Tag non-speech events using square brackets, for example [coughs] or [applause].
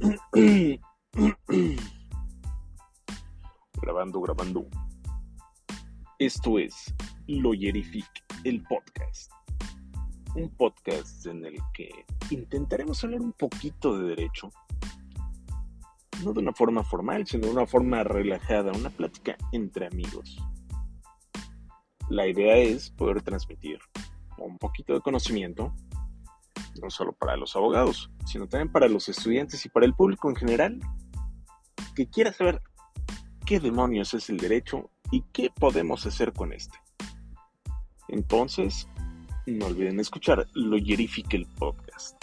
[coughs] grabando, grabando. Esto es Loyerific, el podcast. Un podcast en el que intentaremos hablar un poquito de derecho. No de una forma formal, sino de una forma relajada, una plática entre amigos. La idea es poder transmitir un poquito de conocimiento solo para los abogados, sino también para los estudiantes y para el público en general, que quiera saber qué demonios es el derecho y qué podemos hacer con este. Entonces, no olviden escuchar Lo el Podcast.